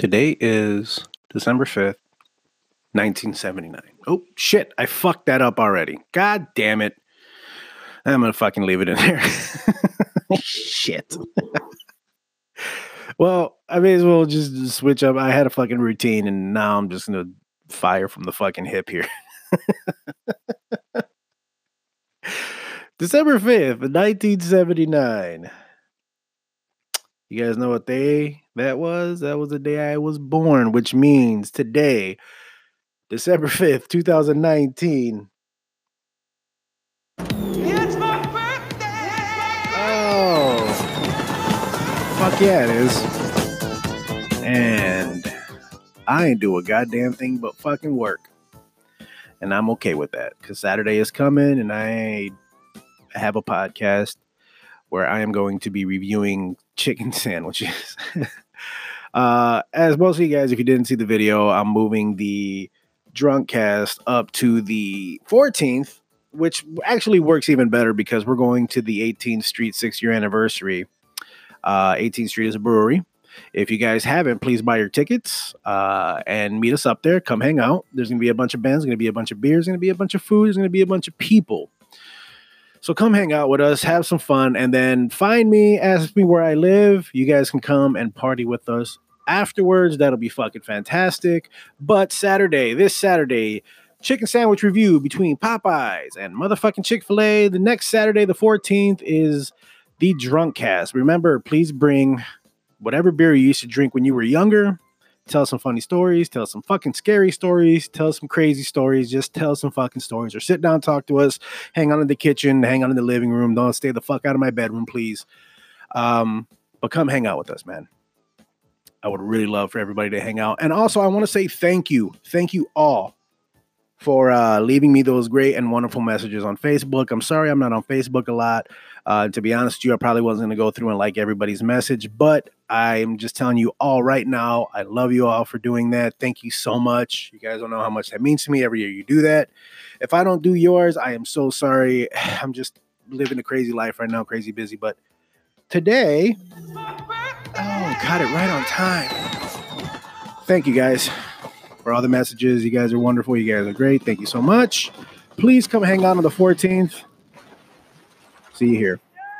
Today is December 5th, 1979. Oh, shit. I fucked that up already. God damn it. I'm going to fucking leave it in there. shit. well, I may as well just switch up. I had a fucking routine and now I'm just going to fire from the fucking hip here. December 5th, 1979. You guys know what day that was? That was the day I was born, which means today, December 5th, 2019. It's my birthday! Oh, fuck yeah, it is. And I ain't do a goddamn thing but fucking work. And I'm okay with that because Saturday is coming and I have a podcast where I am going to be reviewing chicken sandwiches. uh, as most of you guys, if you didn't see the video, I'm moving the drunk cast up to the 14th, which actually works even better because we're going to the 18th Street six year anniversary. Uh, 18th Street is a brewery. If you guys haven't, please buy your tickets uh, and meet us up there. Come hang out. There's going to be a bunch of bands, going to be a bunch of beers, going to be a bunch of food, there's going to be a bunch of people. So come hang out with us, have some fun, and then find me, ask me where I live. You guys can come and party with us afterwards. That'll be fucking fantastic. But Saturday, this Saturday, chicken sandwich review between Popeyes and motherfucking Chick fil A. The next Saturday, the 14th, is the drunk cast. Remember, please bring whatever beer you used to drink when you were younger. Tell some funny stories, tell some fucking scary stories, tell some crazy stories, just tell some fucking stories or sit down, talk to us, hang out in the kitchen, hang out in the living room. Don't stay the fuck out of my bedroom, please. Um, but come hang out with us, man. I would really love for everybody to hang out. And also, I want to say thank you. Thank you all for uh, leaving me those great and wonderful messages on Facebook. I'm sorry I'm not on Facebook a lot. Uh, to be honest with you, I probably wasn't going to go through and like everybody's message, but I'm just telling you all right now. I love you all for doing that. Thank you so much. You guys don't know how much that means to me. Every year you do that. If I don't do yours, I am so sorry. I'm just living a crazy life right now, crazy busy. But today, oh, got it right on time. Thank you guys for all the messages. You guys are wonderful. You guys are great. Thank you so much. Please come hang out on the 14th. See you here.